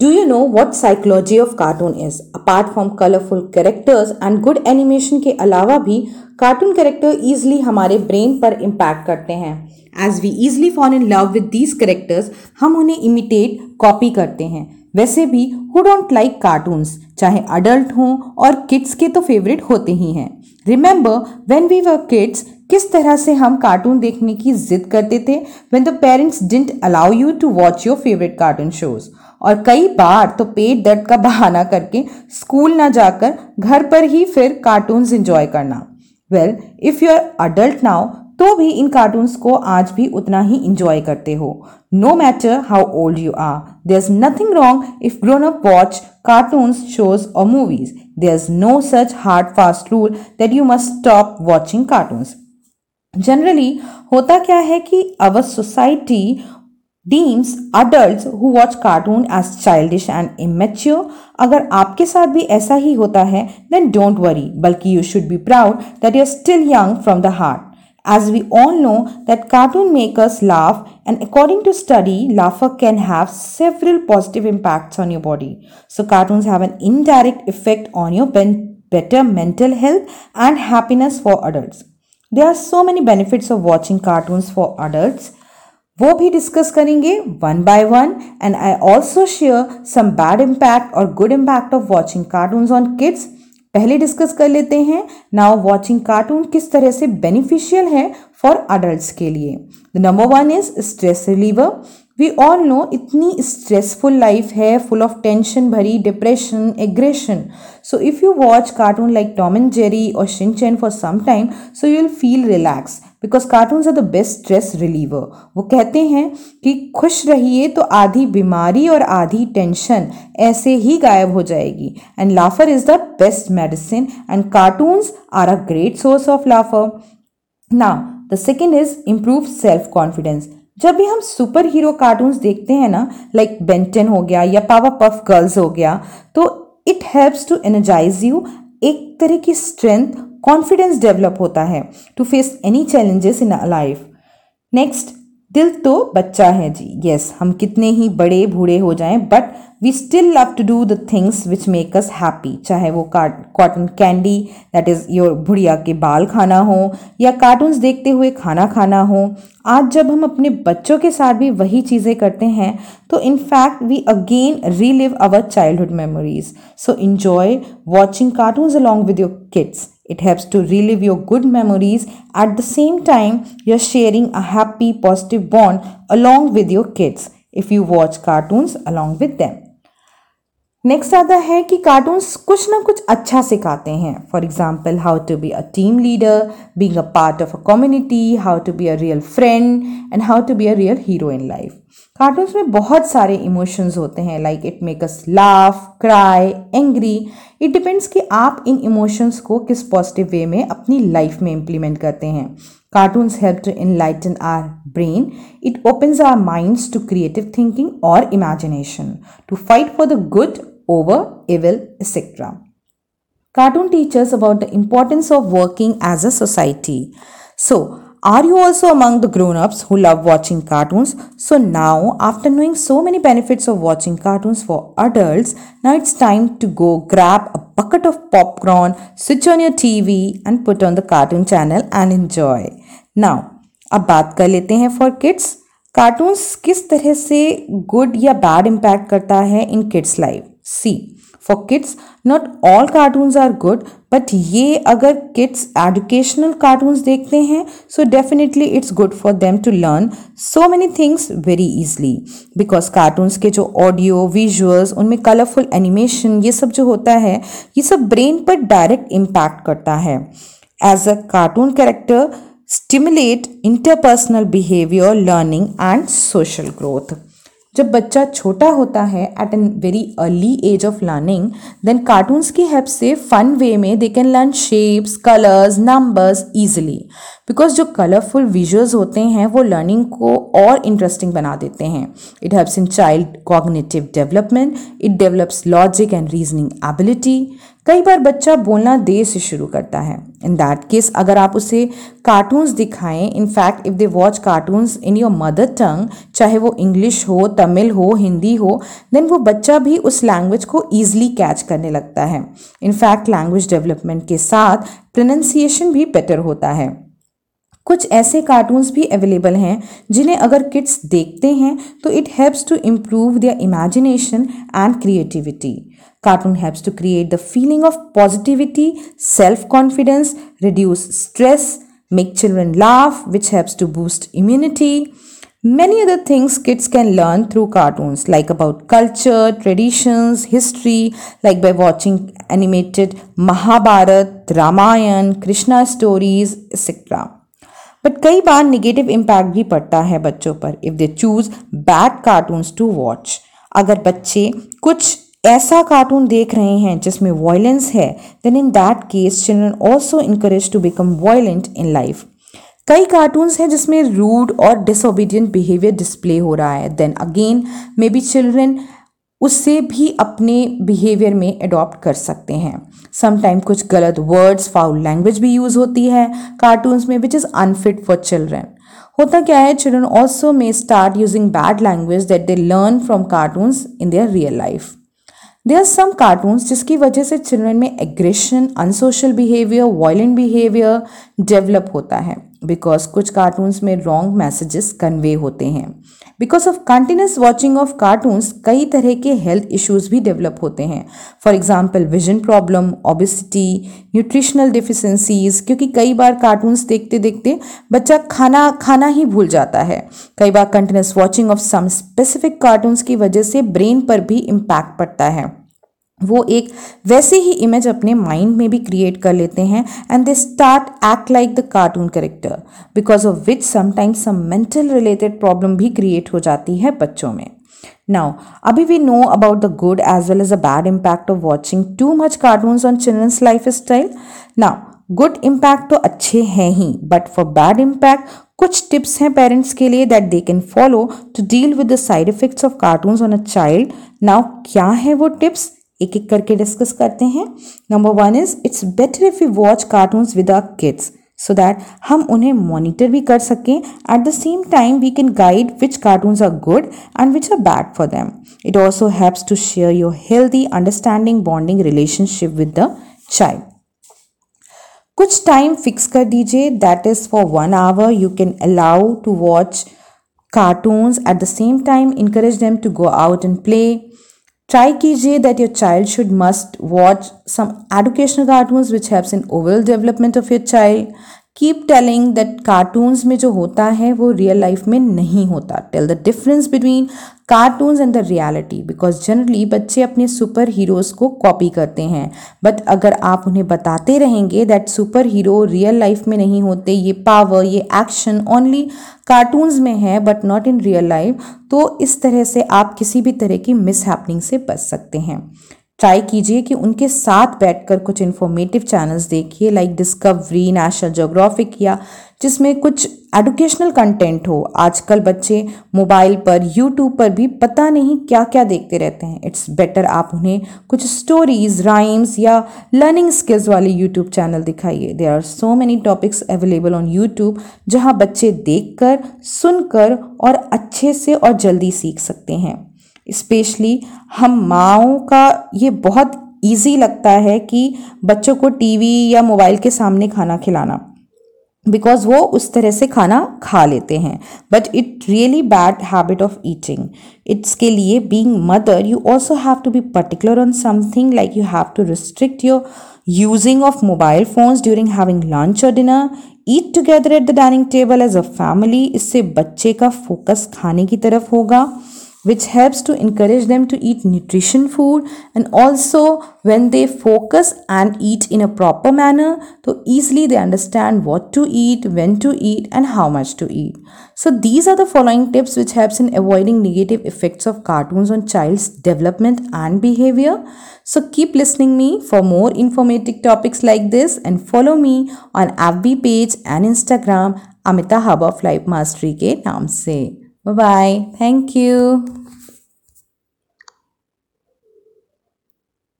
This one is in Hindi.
Do you know what psychology of cartoon is? Apart from colorful characters and good animation के अलावा भी कार्टून कैरेक्टर easily हमारे ब्रेन पर इम्पैक्ट करते हैं. As we easily fall in love with these characters, हम उन्हें इमिटेट कॉपी करते हैं. वैसे भी हु डोंट लाइक कार्टून्स चाहे अडल्ट हों और किड्स के तो फेवरेट होते ही हैं. Remember when we were kids किस तरह से हम कार्टून देखने की जिद करते थे? When the parents didn't allow you to watch your favourite cartoon shows और कई बार तो पेट दर्द का बहाना करके स्कूल ना जाकर घर पर ही फिर कार्टून्स इंजॉय करना। Well if you are adult now तो भी इन कार्टून्स को आज भी उतना ही इंजॉय करते हो। No matter how old you are there is nothing wrong if grown up watch cartoons shows और movies there is no such hard fast rule that you must stop watching cartoons generally होता क्या है कि our society deems adult who watch cartoon as childish and immature अगर आपके साथ भी ऐसा ही होता है देन डोंट वरी बल्कि you should be proud that you are still young from the heart as we all know that cartoon make us laugh and according to study laughter can have several positive impacts on your body so cartoons have an indirect effect on your ben- better mental health and happiness for adults there are so many benefits of watching cartoons for adults वो भी डिस्कस करेंगे one by one and I also share some bad impact और good impact of watching cartoons on kids पहले डिस्कस कर लेते हैं नाउ वॉचिंग कार्टून किस तरह से बेनिफिशियल है फॉर अडल्ट के लिए। The number one is stress reliever we all know इतनी स्ट्रेसफुल लाइफ है फुल ऑफ़ टेंशन भरी depression aggression so if you watch cartoon like Tom and Jerry और Shinchan for some time so you will feel relax because cartoons are the best stress reliever वो कहते हैं कि खुश रहिए तो आधी बीमारी और आधी टेंशन ऐसे ही गायब हो जाएगी। And laughter is the best medicine and cartoons are a great source of laughter ना the second is improve self confidence जब भी हम सुपर हीरो कार्टून्स देखते हैं ना लाइक बेंटन हो गया या पावर पफ गर्ल्स हो गया तो it helps to energise you एक तरह की स्ट्रेंथ कॉन्फिडेंस डेवलप होता है to face any challenges in life next दिल तो बच्चा है जी। यस yes, हम कितने ही बड़े बूढ़े हो जाएँ but we still love to do the things which make us happy चाहे वो cotton candy that is your बुढ़िया के बाल खाना हो या कार्टून्स देखते हुए खाना खाना हो। आज जब हम अपने बच्चों के साथ भी वही चीज़ें करते हैं तो in fact we again relive our childhood memories so enjoy watching cartoons along with your kids It helps to relive your good memories. At the same time, you're sharing a happy, positive bond along with your kids if you watch cartoons along with them. Next आता है कि कार्टून्स कुछ ना कुछ अच्छा सिखाते हैं for example how to be a team leader being a part of a community how to be a real friend and how to be a real hero in life cartoons में बहुत सारे इमोशंस होते हैं like it make us laugh cry angry it depends कि आप इन इमोशंस को किस पॉजिटिव वे में अपनी लाइफ में इम्प्लीमेंट करते हैं cartoons help to enlighten our brain it opens our minds to creative thinking और imagination to fight for the good over evil, etc. Cartoon teaches about the importance of working as a society. So, are you also among the grown ups who love watching cartoons? So, now after knowing so many benefits of watching cartoons for adults, now it's time to go grab a bucket of popcorn, switch on your TV, and put on the cartoon channel and enjoy. Now, अब बात कर लेते हैं फॉर किड्स कार्टून्स किस तरह से गुड या बैड इम्पैक्ट करता है in kids life see for kids not all cartoons are good but ये अगर किड्स एजुकेशनल कार्टून्स देखते हैं so definitely it's good for them to learn so many things very easily because cartoons के जो ऑडियो विजुअल्स उनमें कलरफुल एनिमेशन ये सब जो होता है, ये सब ब्रेन पर डायरेक्ट इम्पैक्ट करता है. As a cartoon character stimulate interpersonal behaviour learning and social growth जब बच्चा छोटा होता है at an very early age of learning then cartoons की हेल्प से फन वे में they can learn shapes colours numbers easily because जो कलरफुल विजुअल्स होते हैं, वो लर्निंग को और इंटरेस्टिंग बना देते हैं. It helps in child cognitive development it develops logic and reasoning ability कई बार बच्चा बोलना देर से शुरू करता है। इन दैट केस अगर आप उसे कार्टून्स दिखाएँ in fact if they watch cartoons in your mother tongue चाहे वो इंग्लिश हो तमिल हो हिंदी हो देन वो बच्चा भी उस लैंग्वेज को ईजिली कैच करने लगता है। इनफैक्ट लैंग्वेज डेवलपमेंट के साथ प्रोनाउंसिएशन भी बेटर होता है। कुछ ऐसे कार्टून्स भी अवेलेबल हैं, जिन्हें अगर किड्स देखते हैं तो it helps to improve their imagination and creativity Cartoon helps to create the feeling of positivity, self confidence, reduce stress, make children laugh, which helps to boost immunity. Many other things kids can learn through cartoons, like about culture, traditions, history, like by watching animated Mahabharat, Ramayan, Krishna stories, etc. But कई बार निगेटिव इम्पैक्ट भी पड़ता है बच्चों पर if they choose bad cartoons to watch अगर बच्चे कुछ ऐसा कार्टून देख रहे हैं जिसमें वायलेंस है then in that case children also encourage to become violent in life कई कार्टून्स हैं जिसमें रूड और डिसोबीडियंट बिहेवियर डिस्प्ले हो रहा है. Then again may be children उससे भी अपने बिहेवियर में अडॉप्ट कर सकते हैं. समटाइम कुछ गलत वर्ड्स फाउल लैंग्वेज भी यूज़ होती है कार्टून्स में which is unfit for children होता क्या है? Children also may start using bad language that they learn from cartoons in their real life there are some cartoons जिसकी वजह से चिल्ड्रन में aggression unsocial behaviour violent behaviour develop होता है। बिकॉज़ कुछ कार्टून्स में रॉन्ग मैसेजेस कन्वे होते हैं। Because of continuous watching of cartoons कई तरह के हेल्थ इश्यूज़ भी डेवलप होते हैं। For example vision problem obesity nutritional deficiencies क्योंकि कई बार कार्टून्स देखते देखते बच्चा खाना खाना ही भूल जाता है। कई बार continuous watching of some specific cartoons की वजह से ब्रेन पर भी इम्पैक्ट पड़ता है। वो एक वैसे ही इमेज अपने माइंड में भी क्रिएट कर लेते हैं and they start act like the cartoon character because of which sometimes some mental related problem भी क्रिएट हो जाती है बच्चों में। नाउ अभी we know about the good as well as a bad impact of watching too much cartoons on children's life style now good impact तो अच्छे हैं ही बट फॉर बैड इम्पैक्ट कुछ टिप्स हैं पेरेंट्स के लिए that they can follow to deal with the side effects of cartoons on a child now क्या है वो टिप्स एक एक करके डिस्कस करते हैं। Number one is it's better if you watch cartoons with our kids so that हम उन्हें मॉनिटर भी कर सकें। At the same time we can guide which cartoons are good and which are bad for them it also helps to share your healthy understanding bonding relationship with the child कुछ टाइम फिक्स कर दीजिए। That is for one hour you can allow to watch cartoons. At the same time encourage them to go out and play. Try कीजिए that your child should must watch some educational cartoons which helps in overall development of your child. Keep telling that cartoons में जो होता है, वो रियल लाइफ में नहीं होता। Tell the difference between cartoons and the reality because generally बच्चे अपने सुपर हीरोज़ को कॉपी करते हैं। बट अगर आप उन्हें बताते रहेंगे that super hero real life में नहीं होते, ये पावर ये एक्शन ओनली कार्टून्स में है but not in real life तो इस तरह से आप किसी भी तरह की मिस से बच सकते हैं। ट्राई कीजिए कि उनके साथ बैठकर कुछ इन्फॉर्मेटिव चैनल्स देखिए लाइक डिस्कवरी नेशनल जोग्राफिक या जिसमें कुछ एडुकेशनल कंटेंट हो। आजकल बच्चे मोबाइल पर यूट्यूब पर भी पता नहीं क्या क्या देखते रहते हैं। इट्स बेटर आप उन्हें कुछ स्टोरीज राइम्स या लर्निंग स्किल्स वाले यूट्यूब चैनल दिखाइए। There are so many topics available on YouTube जहाँ बच्चे देखकर, सुनकर और अच्छे से और जल्दी सीख सकते हैं। स्पेशली हम माओ का ये बहुत ईजी लगता है कि बच्चों को टीवी या मोबाइल के सामने खाना खिलाना। बिकॉज़ वो उस तरह से खाना खा लेते हैं। But it really bad habit of eating it's के लिए being mother you also have to be particular on something like you have to restrict your using of mobile phones during having lunch और dinner eat together at the dining table as a family इससे बच्चे का फोकस खाने की तरफ़ होगा। Which helps to encourage them to eat nutrition food. And also when they focus and eat in a proper manner so easily they understand what to eat when to eat and how much to eat. So these are the following tips which helps in avoiding negative effects of cartoons on child's development and behavior. So keep listening me for more informative topics like this and follow me on fb page and instagram amita hub of life mastery ke naam se bye bye thank you